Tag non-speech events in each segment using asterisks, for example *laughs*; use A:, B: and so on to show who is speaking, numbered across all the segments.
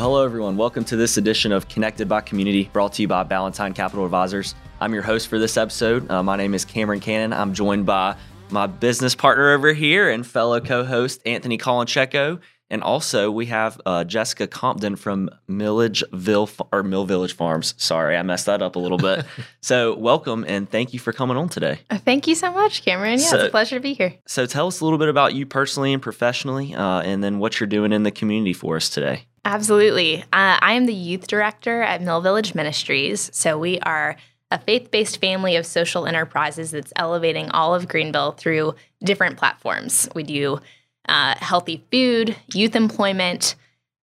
A: Well, hello, everyone. Welcome to this edition of Connected by Community, brought to you by Ballantyne Capital Advisors. I'm your host for this episode. Uh, my name is Cameron Cannon. I'm joined by my business partner over here and fellow co host Anthony Colincheco. And also, we have uh, Jessica Compton from Milledgeville or Mill Village Farms. Sorry, I messed that up a little bit. *laughs* so, welcome and thank you for coming on today.
B: Uh, thank you so much, Cameron. Yeah, so, it's a pleasure to be here.
A: So, tell us a little bit about you personally and professionally, uh, and then what you're doing in the community for us today.
B: Absolutely. Uh, I am the youth director at Mill Village Ministries. So, we are a faith based family of social enterprises that's elevating all of Greenville through different platforms. We do uh, healthy food, youth employment,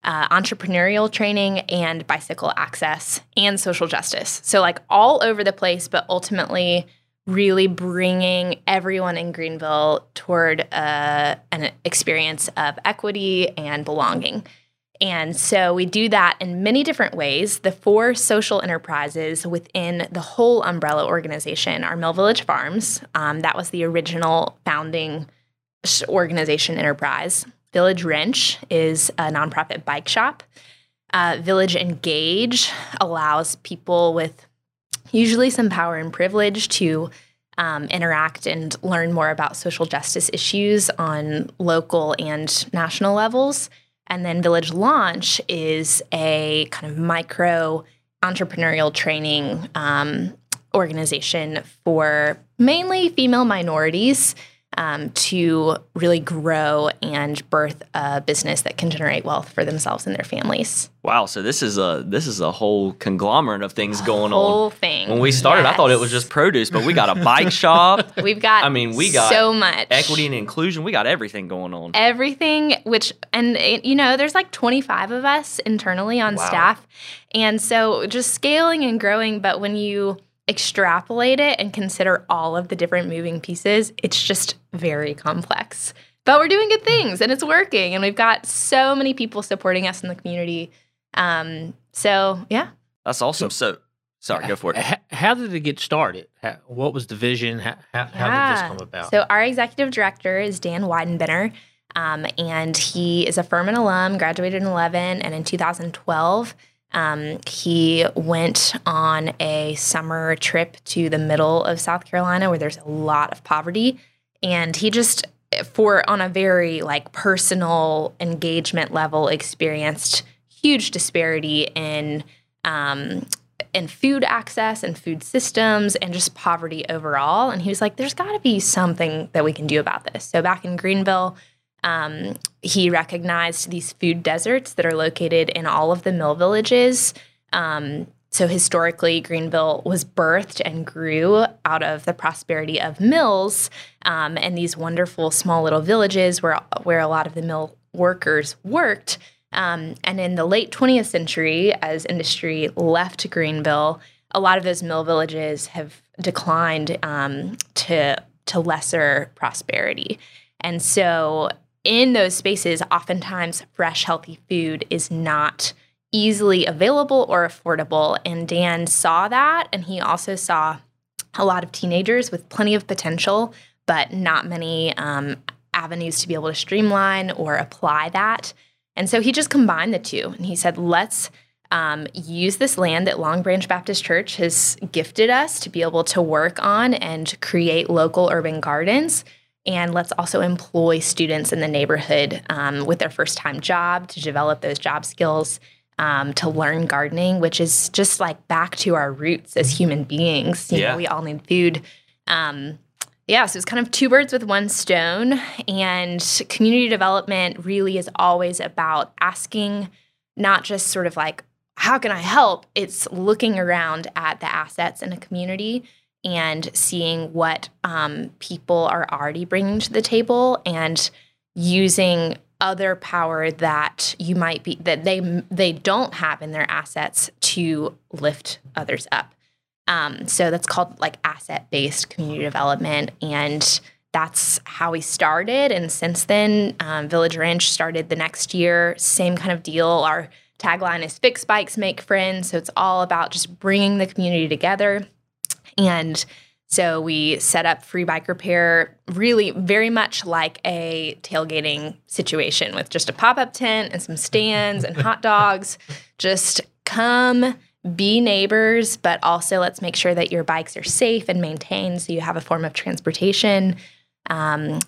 B: uh, entrepreneurial training, and bicycle access and social justice. So, like all over the place, but ultimately really bringing everyone in Greenville toward uh, an experience of equity and belonging. And so we do that in many different ways. The four social enterprises within the whole umbrella organization are Mill Village Farms. Um, that was the original founding organization enterprise. Village Wrench is a nonprofit bike shop. Uh, Village Engage allows people with usually some power and privilege to um, interact and learn more about social justice issues on local and national levels. And then Village Launch is a kind of micro entrepreneurial training um, organization for mainly female minorities um, to really grow and birth a business that can generate wealth for themselves and their families.
A: Wow! So this is a this is a whole conglomerate of things going
B: whole
A: on.
B: Whole thing.
A: When we started, yes. I thought it was just produce, but we got a bike *laughs* shop.
B: We've got. I mean, we got so much
A: equity and inclusion. We got everything going on.
B: Everything, which and it, you know, there's like 25 of us internally on wow. staff, and so just scaling and growing. But when you extrapolate it and consider all of the different moving pieces, it's just very complex. But we're doing good things and it's working. And we've got so many people supporting us in the community. Um, so, yeah.
A: That's awesome. So, sorry, go for it.
C: How, how did it get started? How, what was the vision? How, how, yeah. how, did this come about?
B: So, our executive director is Dan Weidenbender. Um, and he is a Furman alum, graduated in 11, and in 2012, um, he went on a summer trip to the middle of South Carolina where there's a lot of poverty. And he just, for on a very like personal engagement level, experienced huge disparity in um, in food access and food systems and just poverty overall. And he was like, there's got to be something that we can do about this. So back in Greenville, um, he recognized these food deserts that are located in all of the mill villages. Um, so historically, Greenville was birthed and grew out of the prosperity of mills um, and these wonderful small little villages where where a lot of the mill workers worked. Um, and in the late 20th century, as industry left Greenville, a lot of those mill villages have declined um, to to lesser prosperity. And so in those spaces, oftentimes fresh, healthy food is not easily available or affordable. And Dan saw that, and he also saw a lot of teenagers with plenty of potential, but not many um, avenues to be able to streamline or apply that. And so he just combined the two, and he said, let's um, use this land that Long Branch Baptist Church has gifted us to be able to work on and create local urban gardens and let's also employ students in the neighborhood um, with their first time job to develop those job skills, um, to learn gardening, which is just like back to our roots as human beings. You yeah. know, we all need food. Um, yeah, so it's kind of two birds with one stone. And community development really is always about asking, not just sort of like, how can I help? It's looking around at the assets in a community and seeing what um, people are already bringing to the table and using other power that you might be that they they don't have in their assets to lift others up. Um, so that's called like asset based community development, and that's how we started. And since then, um, Village Wrench started the next year. Same kind of deal. Our tagline is "Fix bikes, make friends." So it's all about just bringing the community together and So we set up free bike repair, really very much like a tailgating situation with just a pop up tent and some stands and hot dogs. *laughs* Just come, be neighbors, but also let's make sure that your bikes are safe and maintained so you have a form of transportation. Um,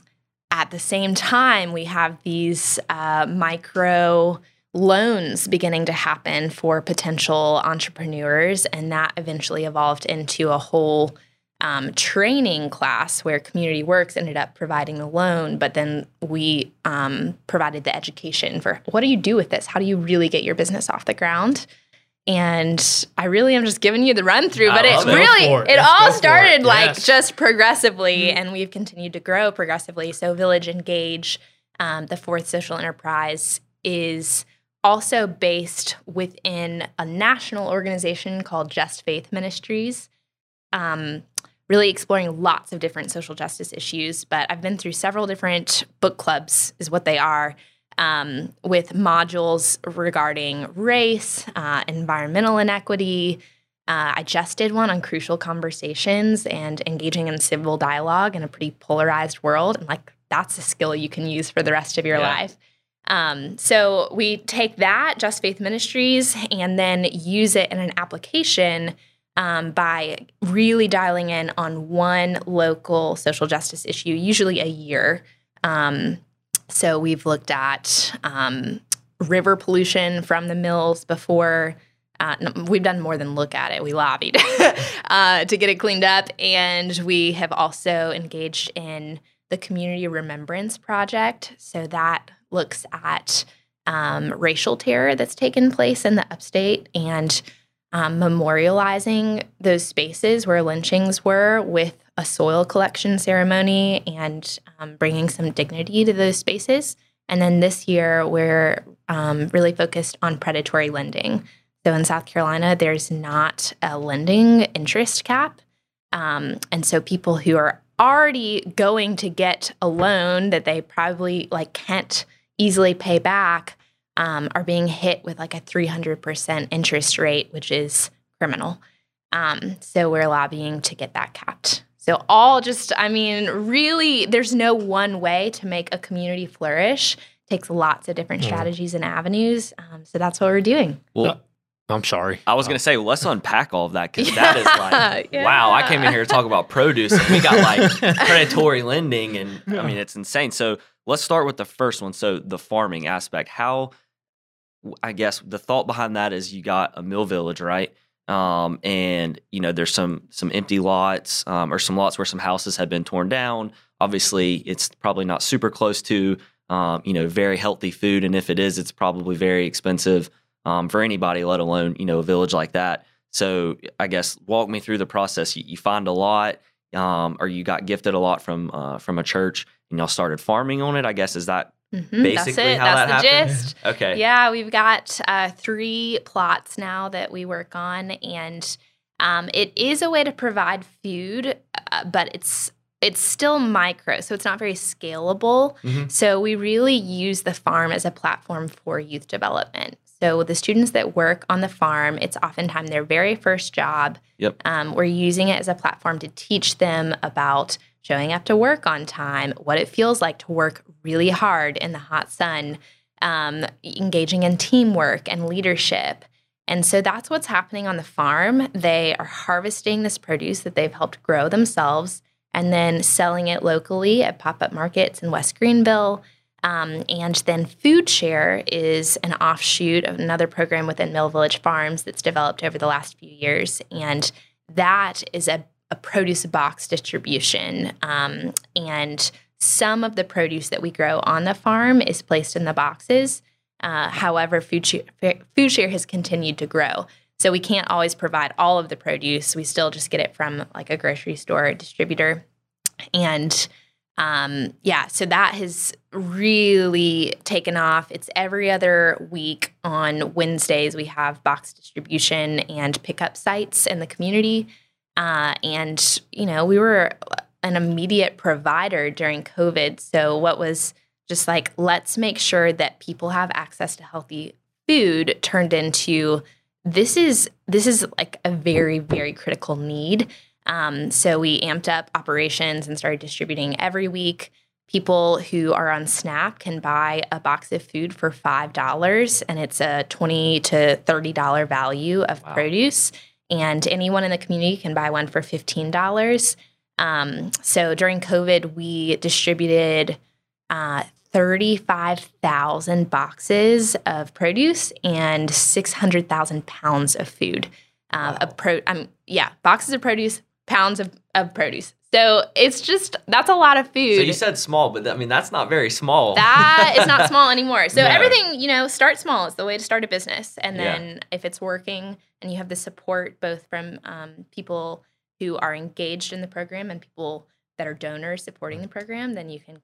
B: at the same time, we have these uh, micro loans beginning to happen for potential entrepreneurs, and that eventually evolved into a whole um, training class where Community Works ended up providing the loan, but then we um, provided the education for what do you do with this? How do you really get your business off the ground? And I really am just giving you the run through, but it really it, all started it. like just progressively, mm-hmm. and we've continued to grow progressively. So Village Engage, um, the fourth social enterprise, is also based within a national organization called Just Faith Ministries. Um, really exploring lots of different social justice issues. But I've been through several different book clubs, is what they are, um, with modules regarding race, uh, environmental inequity. Uh, I just did one on crucial conversations and engaging in civil dialogue in a pretty polarized world. And like, that's a skill you can use for the rest of your yeah. life. Um, so we take that, Just Faith Ministries, and then use it in an application um, by really dialing in on one local social justice issue, usually a year. Um, so we've looked at um, river pollution from the mills before. Uh, we've done more than look at it. We lobbied *laughs* uh, to get it cleaned up. And we have also engaged in the Community Remembrance Project. So that looks at um, racial terror that's taken place in the upstate and um, memorializing those spaces where lynchings were with a soil collection ceremony and um, bringing some dignity to those spaces. And then this year, we're um, really focused on predatory lending. So in South Carolina, there's not a lending interest cap. Um, and so people who are already going to get a loan that they probably like can't easily pay back um, are being hit with like a 300% interest rate, which is criminal. Um, so we're lobbying to get that capped. So, all just, I mean, really, there's no one way to make a community flourish. It takes lots of different strategies and avenues. Um, so, that's what we're doing.
C: Well, I'm sorry.
A: I was going to say, let's unpack all of that because yeah, that is like, *laughs* yeah. wow, I came in here to talk about produce and we got like predatory lending. And I mean, it's insane. So, let's start with the first one. So, the farming aspect. How I guess the thought behind that is you got a mill village, right? Um, and you know there's some some empty lots um, or some lots where some houses have been torn down. Obviously, it's probably not super close to um, you know very healthy food, and if it is, it's probably very expensive um, for anybody, let alone you know a village like that. So I guess walk me through the process. You, you find a lot, um, or you got gifted a lot from uh, from a church, and y'all started farming on it. I guess is that
B: Mm-hmm, Basically, that's it.
A: how
B: that's
A: that
B: the
A: happened?
B: gist. *laughs*
A: Okay.
B: Yeah, we've got uh, three plots now that we work on, and um, it is a way to provide food, uh, but it's it's still micro, so it's not very scalable. Mm-hmm. So we really use the farm as a platform for youth development. So the students that work on the farm, it's oftentimes their very first job.
A: Yep.
B: Um, we're using it as a platform to teach them about showing up to work on time, what it feels like to work really hard in the hot sun, um, engaging in teamwork and leadership. And so that's what's happening on the farm. They are harvesting this produce that they've helped grow themselves and then selling it locally at pop up markets in West Greenville. Um, and then Food Share is an offshoot of another program within Mill Village Farms that's developed over the last few years. And that is a a produce box distribution. Um, and some of the produce that we grow on the farm is placed in the boxes. Uh, however, food share, food share has continued to grow. So we can't always provide all of the produce. We still just get it from like a grocery store distributor. And um, yeah, so that has really taken off. It's every other week on Wednesdays. We have box distribution and pickup sites in the community. Uh, and, you know, we were an immediate provider during COVID. So, what was just like, let's make sure that people have access to healthy food turned into this is this is like a very very critical need Um, so we amped up operations and started distributing every week. People who are on SNAP can buy a box of food for $5, and it's a 20 to $30 value of wow. produce. And anyone in the community can buy one for $15. Um, so during COVID, we distributed uh, 35,000 boxes of produce and 600,000 pounds of food. Uh, wow. pro, um, yeah, boxes of produce, pounds of, of produce. So it's just that's a lot of food.
A: So you said small, but I mean that's not very small.
B: That is not *laughs* small anymore. So no. everything, you know, start small is the way to start a business, and then yeah. if it's working and you have the support both from um, people who are engaged in the program and people that are donors supporting the program, then you can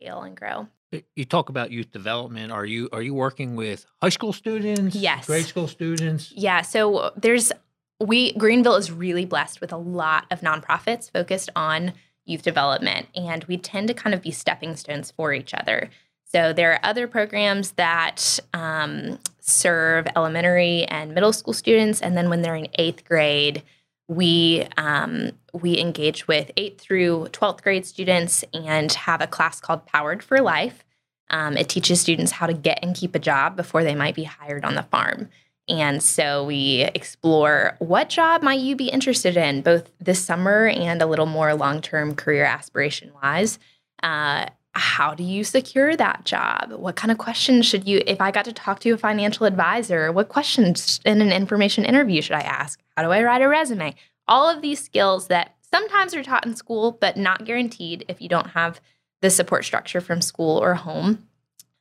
B: scale and grow.
C: You talk about youth development. Are you are you working with high school students?
B: Yes.
C: Grade school students?
B: Yeah. So there's we Greenville is really blessed with a lot of nonprofits focused on youth development, and we tend to kind of be stepping stones for each other. So there are other programs that um, serve elementary and middle school students, and then when they're in eighth grade, we um, we engage with eighth through twelfth grade students and have a class called Powered for Life. Um, it teaches students how to get and keep a job before they might be hired on the farm. And so we explore what job might you be interested in, both this summer and a little more long term career aspiration wise. Uh, how do you secure that job? What kind of questions should you, if I got to talk to a financial advisor, what questions in an information interview should I ask? How do I write a resume? All of these skills that sometimes are taught in school, but not guaranteed if you don't have the support structure from school or home.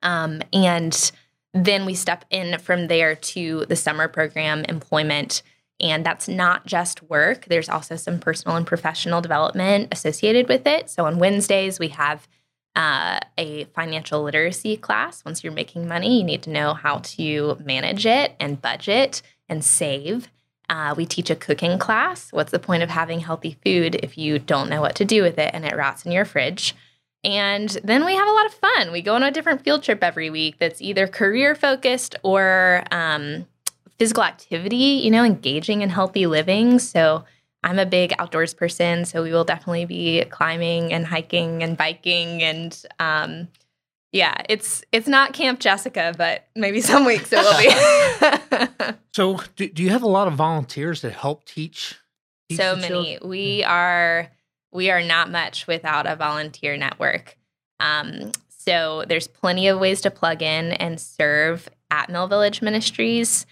B: Um, and then we step in from there to the summer program employment. And that's not just work, there's also some personal and professional development associated with it. So on Wednesdays, we have uh, a financial literacy class. Once you're making money, you need to know how to manage it and budget and save. Uh, we teach a cooking class. What's the point of having healthy food if you don't know what to do with it and it rots in your fridge? And then we have a lot of fun. We go on a different field trip every week that's either career focused or um, physical activity, you know, engaging in healthy living. So I'm a big outdoors person. So we will definitely be climbing and hiking and biking. And um, yeah, it's it's not Camp Jessica, but maybe some weeks it will
C: be. *laughs* so do, do you have a lot of volunteers that help teach?
B: teach so many. We are we are not much without a volunteer network. Um, so there's plenty of ways to plug in and serve at Mill Village Ministries.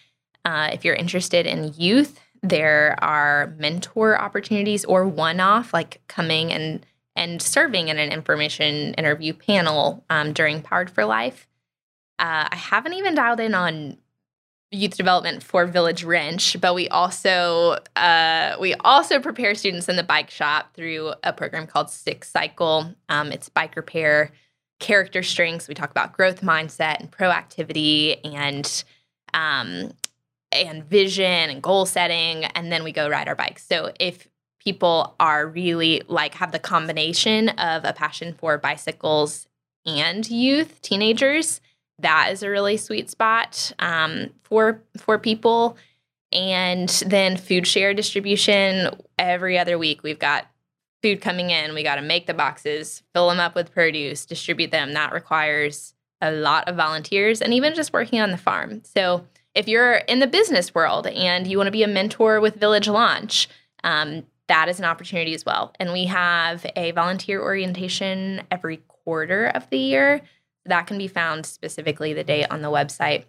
B: Uh, if you're interested in youth, there are mentor opportunities or one-off, like coming and and serving in an information interview panel um, during Powered for Life. Uh, I haven't even dialed in on youth development for Village Wrench, but we also uh, we also prepare students in the bike shop through a program called Six Cycle. Um, it's bike repair, character strengths. We talk about growth mindset and proactivity and um, and vision and goal setting, and then we go ride our bikes. So if people are really like have the combination of a passion for bicycles and youth, teenagers that is a really sweet spot um, for for people. And then food share distribution every other week. We've got food coming in. We got to make the boxes, fill them up with produce, distribute them. That requires a lot of volunteers and even just working on the farm. So if you're in the business world and you want to be a mentor with Village Launch, um, that is an opportunity as well. And we have a volunteer orientation every quarter of the year that can be found specifically the date on the website.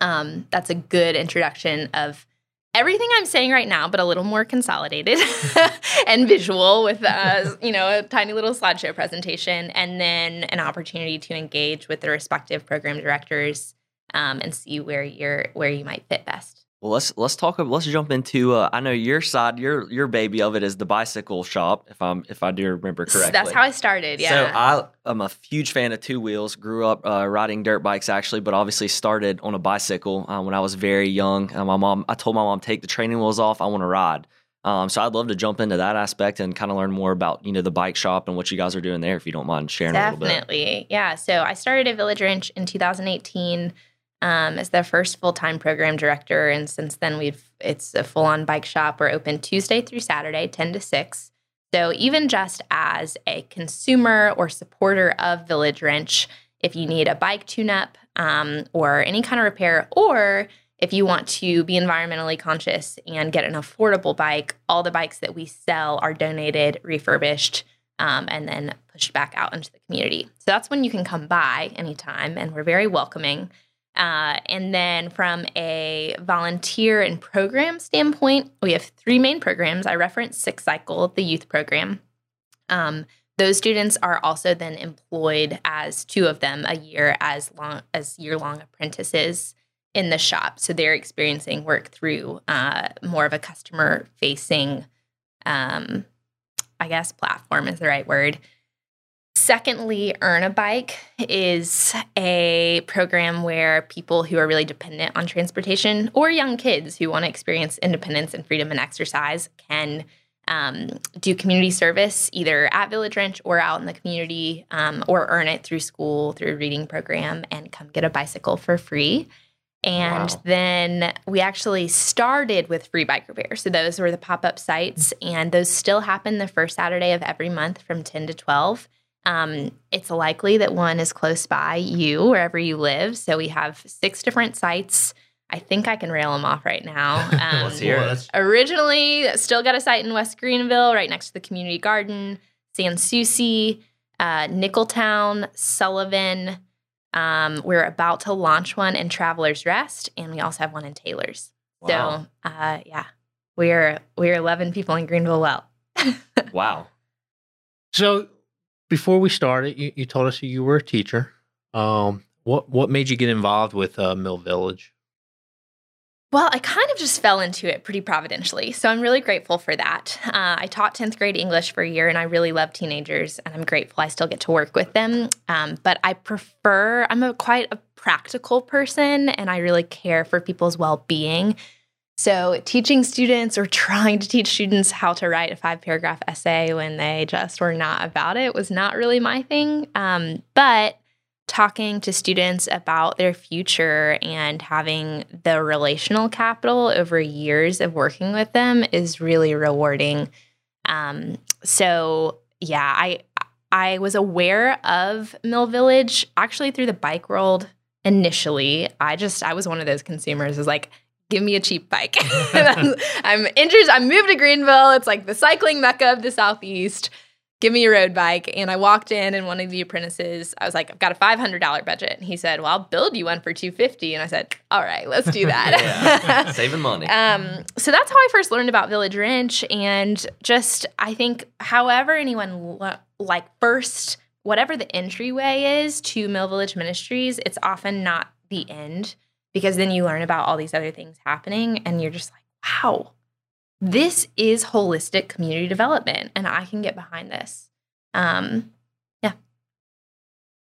B: Um, that's a good introduction of everything I'm saying right now, but a little more consolidated *laughs* and visual with, uh, *laughs* you know, a tiny little slideshow presentation, and then an opportunity to engage with the respective program directors um, and see where you're where you might fit best.
A: Well, let's let's talk. Let's jump into. Uh, I know your side, your your baby of it is the bicycle shop. If I'm if I do remember correctly,
B: that's how I started. Yeah.
A: So I am a huge fan of two wheels. Grew up uh, riding dirt bikes actually, but obviously started on a bicycle uh, when I was very young. Uh, my mom, I told my mom, take the training wheels off. I want to ride. Um, so I'd love to jump into that aspect and kind of learn more about you know the bike shop and what you guys are doing there. If you don't mind sharing
B: Definitely. Yeah. So I started at Village Wrench in 2018 um, as the first full time program director. And since then, we've it's a full on bike shop. We're open Tuesday through Saturday, 10 to 6. So, even just as a consumer or supporter of Village Wrench, if you need a bike tune up um, or any kind of repair, or if you want to be environmentally conscious and get an affordable bike, all the bikes that we sell are donated, refurbished, um, and then pushed back out into the community. So that's when you can come by anytime, and we're very welcoming. Uh, and then from a volunteer and program standpoint, we have three main programs. I referenced Six Cycle, the youth program. Um, those students are also then employed as two of them a year as long as year long apprentices in the shop. So they're experiencing work through uh, more of a customer facing, um, I guess, platform is the right word. Secondly, Earn a Bike is a program where people who are really dependent on transportation or young kids who want to experience independence and freedom and exercise can um, do community service either at Village Wrench or out in the community um, or earn it through school, through a reading program, and come get a bicycle for free. And wow. then we actually started with free bike repair. So those were the pop up sites, and those still happen the first Saturday of every month from 10 to 12. Um, it's likely that one is close by you, wherever you live. So we have six different sites. I think I can rail them off right now. *laughs*
A: Um, Let's hear it.
B: Originally, still got a site in West Greenville, right next to the community garden, Sans Souci, uh, Nicholtown, Sullivan. Um, we're about to launch one in Travelers Rest, and we also have one in Taylor's. Wow. So, uh, yeah, we're we're 11 people in Greenville. Well, *laughs*
A: wow.
C: So before we started, you, you told us you were a teacher. Um, what what made you get involved with uh, Mill Village?
B: Well, I kind of just fell into it pretty providentially. So I'm really grateful for that. Uh, I taught 10th grade English for a year and I really love teenagers and I'm grateful I still get to work with them. Um, but I prefer, I'm a quite a practical person and I really care for people's well being. So, teaching students or trying to teach students how to write a five paragraph essay when they just were not about it was not really my thing. Um, but talking to students about their future and having the relational capital over years of working with them is really rewarding. Um, so, yeah, I I was aware of Mill Village actually through the bike world initially. I just I was one of those consumers is like give me a cheap bike. *laughs* *laughs* I'm, I'm interested. I'm moved to Greenville. It's like the cycling mecca of the Southeast. Give me a road bike. And I walked in, and one of the apprentices, I was like, I've got a $500 budget. And he said, Well, I'll build you one for 250 And I said, All right, let's do that. *laughs*
A: Saving money.
B: Um, so that's how I first learned about Village Wrench. And just, I think, however anyone like first, whatever the entryway is to Mill Village Ministries, it's often not the end because then you learn about all these other things happening and you're just like, wow, this is holistic community development and I can get behind this. Um, yeah.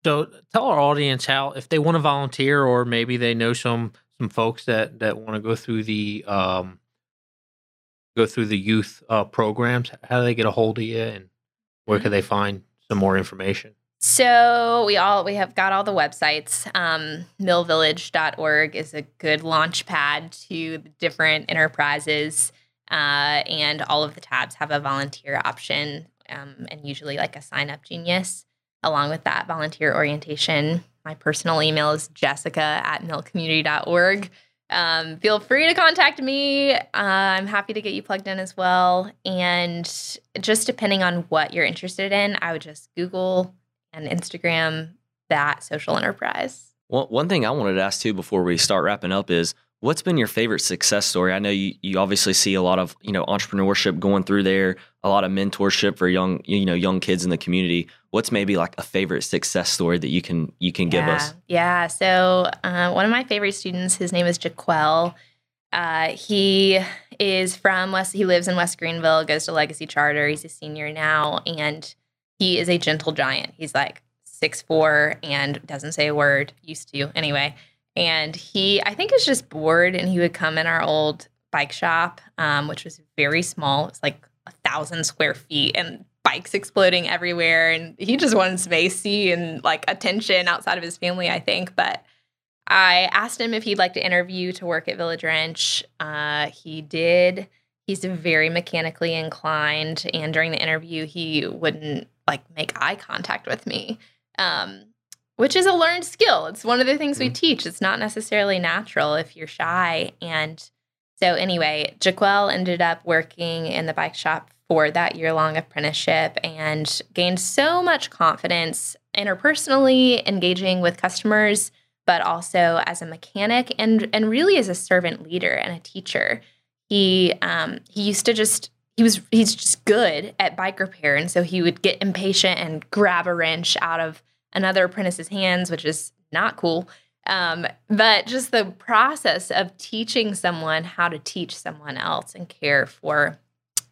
C: So tell our audience how, if they want to volunteer or maybe they know some, some folks that, that want to go through the, um, go through the youth uh, programs, how do they get a hold of you and where can they find some more information?
B: So we all we have got all the websites. Um, millvillage.org is a good launch pad to different enterprises, uh, and all of the tabs have a volunteer option, um, and usually like a sign up genius. Along with that volunteer orientation, my personal email is jessica at millcommunity.org. Um, feel free to contact me. Uh, I'm happy to get you plugged in as well. And just depending on what you're interested in, I would just Google and Instagram that social enterprise.
A: Well, one thing I wanted to ask too before we start wrapping up is what's been your favorite success story? I know you, you obviously see a lot of, you know, entrepreneurship going through there, a lot of mentorship for young, you know, young kids in the community. What's maybe like a favorite success story that you can you can
B: yeah.
A: give us?
B: Yeah. So uh, one of my favorite students, his name is Jaquel. Uh, he is from West. He lives in West Greenville. Goes to Legacy Charter. He's a senior now, and he is a gentle giant. He's like six four and doesn't say a word, used to anyway. And he, I think, is just bored, and he would come in our old bike shop, um, which was very small. It's like a thousand square feet, and bikes exploding everywhere. And he just wanted AC and like attention outside of his family, I think. But I asked him if he'd like to interview to work at Village Wrench. Uh, he did. He's very mechanically inclined, and during the interview, he wouldn't like make eye contact with me, um, which is a learned skill. It's one of the things we
A: Mhm.
B: teach. It's not necessarily natural if you're shy. And so, anyway, Jaquel ended up working in the bike shop for that year long apprenticeship and gained so much confidence interpersonally, engaging with customers, but also as a mechanic and and really as a servant leader and a teacher. He um, he used to just he was he's just good at bike repair, and so he would get impatient and grab a wrench out of another apprentice's hands, which is not cool. Um, but just the process of teaching someone how to teach someone else and care for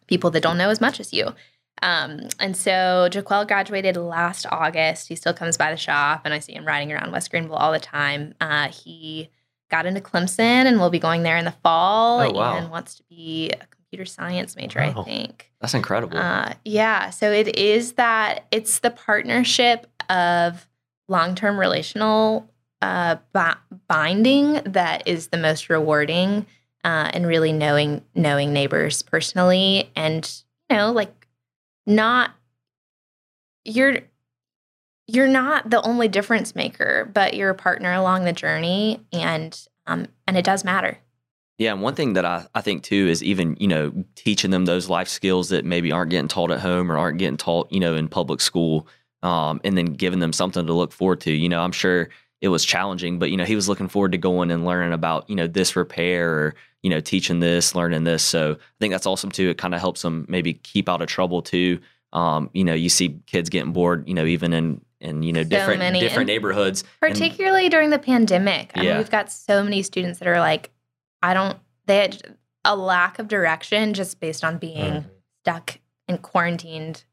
B: people that don't know as much as you. Um, and so Jaquel graduated last August. He still comes by the shop, and I see him riding around West Greenville all the time. Uh, he got into Clemson and will be going there in the fall
A: Oh, wow.
B: and wants to be a computer science major,
C: Wow.
B: I think.
A: That's incredible.
B: Uh, yeah. So it is that it's the partnership of long term relational uh, bi- binding that is the most rewarding, uh, and really knowing knowing neighbors personally, and you know, like not you're you're not the only difference maker, but you're a partner along the journey, and um, and it does matter.
A: Yeah, and one thing that I, I think too is even, you know, teaching them those life skills that maybe aren't getting taught at home or aren't getting taught, you know, in public school, um, and then giving them something to look forward to. You know, I'm sure it was challenging, but you know, he was looking forward to going and learning about, you know, this repair or, you know, teaching this, learning this. So I think that's awesome too. It kind of helps them maybe keep out of trouble too. Um, you know, you see kids getting bored, you know, even in in, you know,
B: So
A: different
B: many.
A: different
B: And
A: neighborhoods. And-
B: particularly during the pandemic. I mean,
A: Yeah.
B: we've got so many students that are like, I don't. They had a lack of direction just based on being
C: Mhm.
B: stuck and quarantined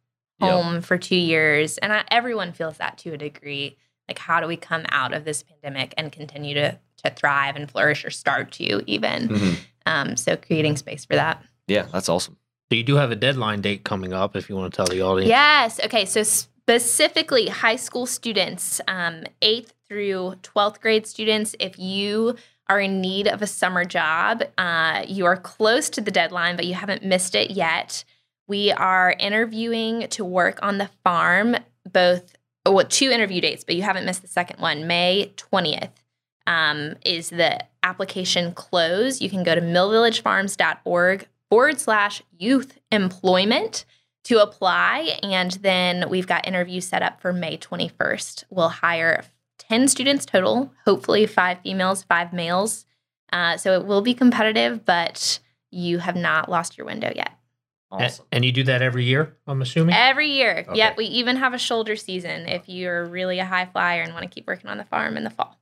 A: Yep.
B: home for two years, and I, everyone feels that to a degree. Like, how do we come out of this pandemic and continue to to thrive and flourish, or start to even?
A: Mhm.
B: Um, so, creating space for that.
A: Yeah, that's awesome.
C: So you do have a deadline date coming up if you want to tell the audience.
B: Yes. Okay. So specifically, high school students, um, eighth through twelfth grade students, if you are in need of a summer job, uh, you are close to the deadline, but you haven't missed it yet. We are interviewing to work on the farm, both well, two interview dates, but you haven't missed the second one. May twentieth um, is the application close. You can go to millvillagefarms.org forward slash youth employment to apply. And then we've got interviews set up for May 21st. We'll hire 10 students total, hopefully five females, five males. Uh, so it will be competitive, but you have not lost your window yet.
C: A-
A: Awesome.
C: And you do that every year, I'm assuming?
B: Every year.
C: Okay.
B: Yep. We even have a shoulder season if you're really a high flyer and want to keep working on the farm in the fall.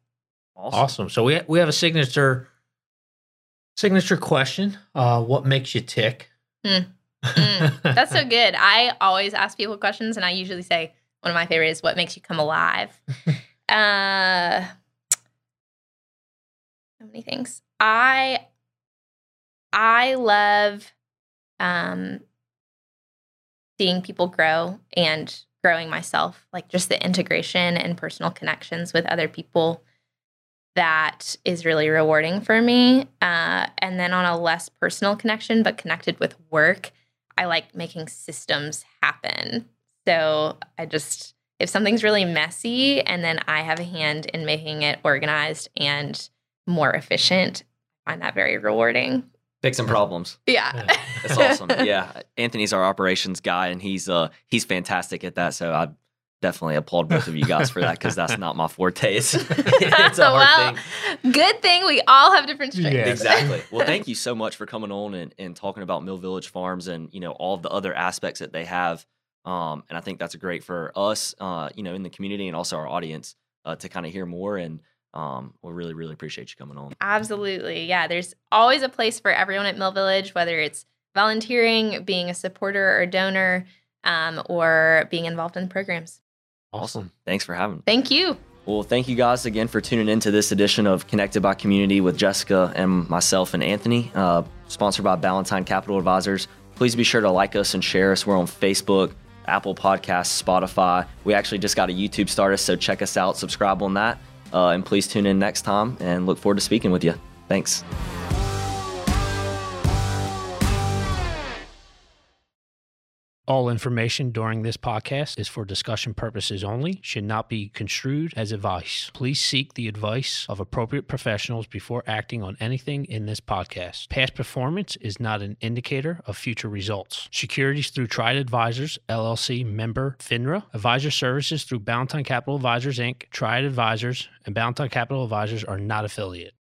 A: Awesome.
C: Awesome. So we we have a signature signature question. Uh, what makes you tick?
B: Mm. *laughs* Mm, That's so good. I always ask people questions, and I usually say one of my favorite is what makes you come alive. *laughs* uh, so many things. I I love um, seeing people grow and growing myself, like just the integration and personal connections with other people. That is really rewarding for me. Uh, and then on a less personal connection, but connected with work, I like making systems happen. So I just, if something's really messy and then I have a hand in making it organized and more efficient, I find that very rewarding.
A: Fixing problems.
B: Yeah.
C: Yeah.
A: That's awesome. *laughs* yeah, Anthony's our operations guy, and he's uh he's fantastic at that. So I definitely applaud both of you guys for that because that's not my forte. It's, *laughs* it's a *laughs* hard
B: well,
A: thing.
B: good thing we all have different strengths.
C: Yeah.
A: Exactly. Well, thank you so much for coming on and, and talking about Mill Village Farms and you know all of the other aspects that they have. Um, and I think that's great for us, uh, you know, in the community and also our audience uh, to kind of hear more. And um, we really, really appreciate you coming on.
B: Absolutely. Yeah. There's always a place for everyone at Mill Village, whether it's volunteering, being a supporter or donor, um, or being involved in the programs.
C: Awesome.
A: Thanks for having me.
B: Thank you.
A: Well, thank you guys again for tuning in to this edition of Connected by Community with Jessica and myself and Anthony, uh, sponsored by Ballantyne Capital Advisors. Please be sure to like us and share us. We're on Facebook, Apple Podcasts, Spotify. We actually just got a YouTube started, so check us out, subscribe on that. Uh, and please tune in next time and look forward to speaking with you. Thanks.
C: All information during this podcast is for discussion purposes only, should not be construed as advice. Please seek the advice of appropriate professionals before acting on anything in this podcast. Past performance is not an indicator of future results. Securities through Triad Advisors, LLC member FINRA, advisor services through Ballantyne Capital Advisors Inc., Triad Advisors, and Ballantyne Capital Advisors are not affiliate.